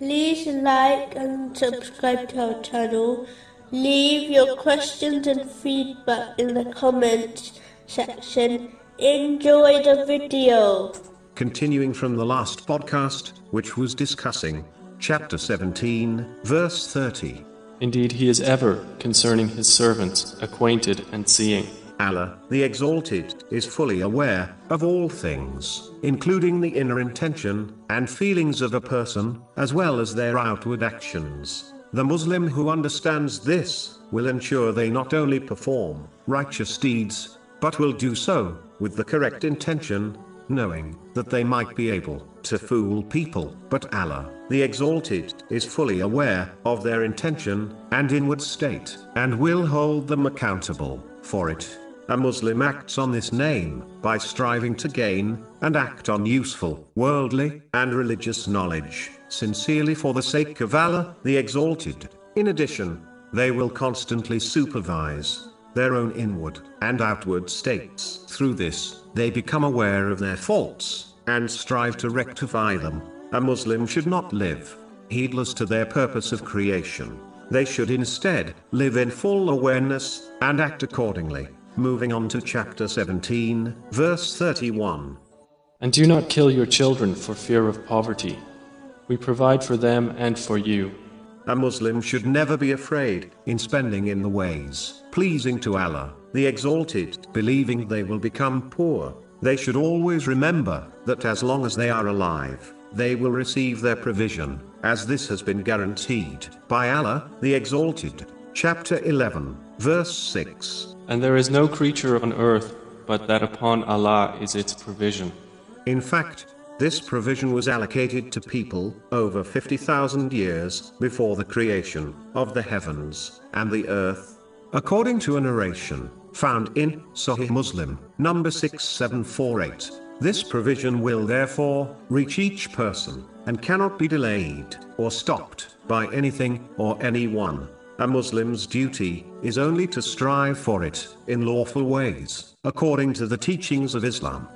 like and subscribe to our channel. Leave your questions and feedback in the comments section. Enjoy the video. Continuing from the last podcast, which was discussing chapter 17, verse 30. Indeed, he is ever, concerning his servants, acquainted and seeing. Allah, the Exalted, is fully aware of all things, including the inner intention and feelings of a person, as well as their outward actions. The Muslim who understands this will ensure they not only perform righteous deeds, but will do so with the correct intention, knowing that they might be able to fool people. But Allah, the Exalted, is fully aware of their intention and inward state, and will hold them accountable for it. A Muslim acts on this name by striving to gain and act on useful, worldly, and religious knowledge, sincerely for the sake of Allah, the Exalted. In addition, they will constantly supervise their own inward and outward states. Through this, they become aware of their faults and strive to rectify them. A Muslim should not live heedless to their purpose of creation. They should instead live in full awareness and act accordingly. Moving on to chapter 17, verse 31. And do not kill your children for fear of poverty. We provide for them and for you. A Muslim should never be afraid in spending in the ways pleasing to Allah, the Exalted, believing they will become poor. They should always remember that as long as they are alive, they will receive their provision, as this has been guaranteed by Allah, the Exalted. Chapter 11, verse 6. And there is no creature on earth but that upon Allah is its provision. In fact, this provision was allocated to people over 50,000 years before the creation of the heavens and the earth. According to a narration found in Sahih Muslim, number 6748, this provision will therefore reach each person and cannot be delayed or stopped by anything or anyone. A Muslim's duty is only to strive for it in lawful ways, according to the teachings of Islam.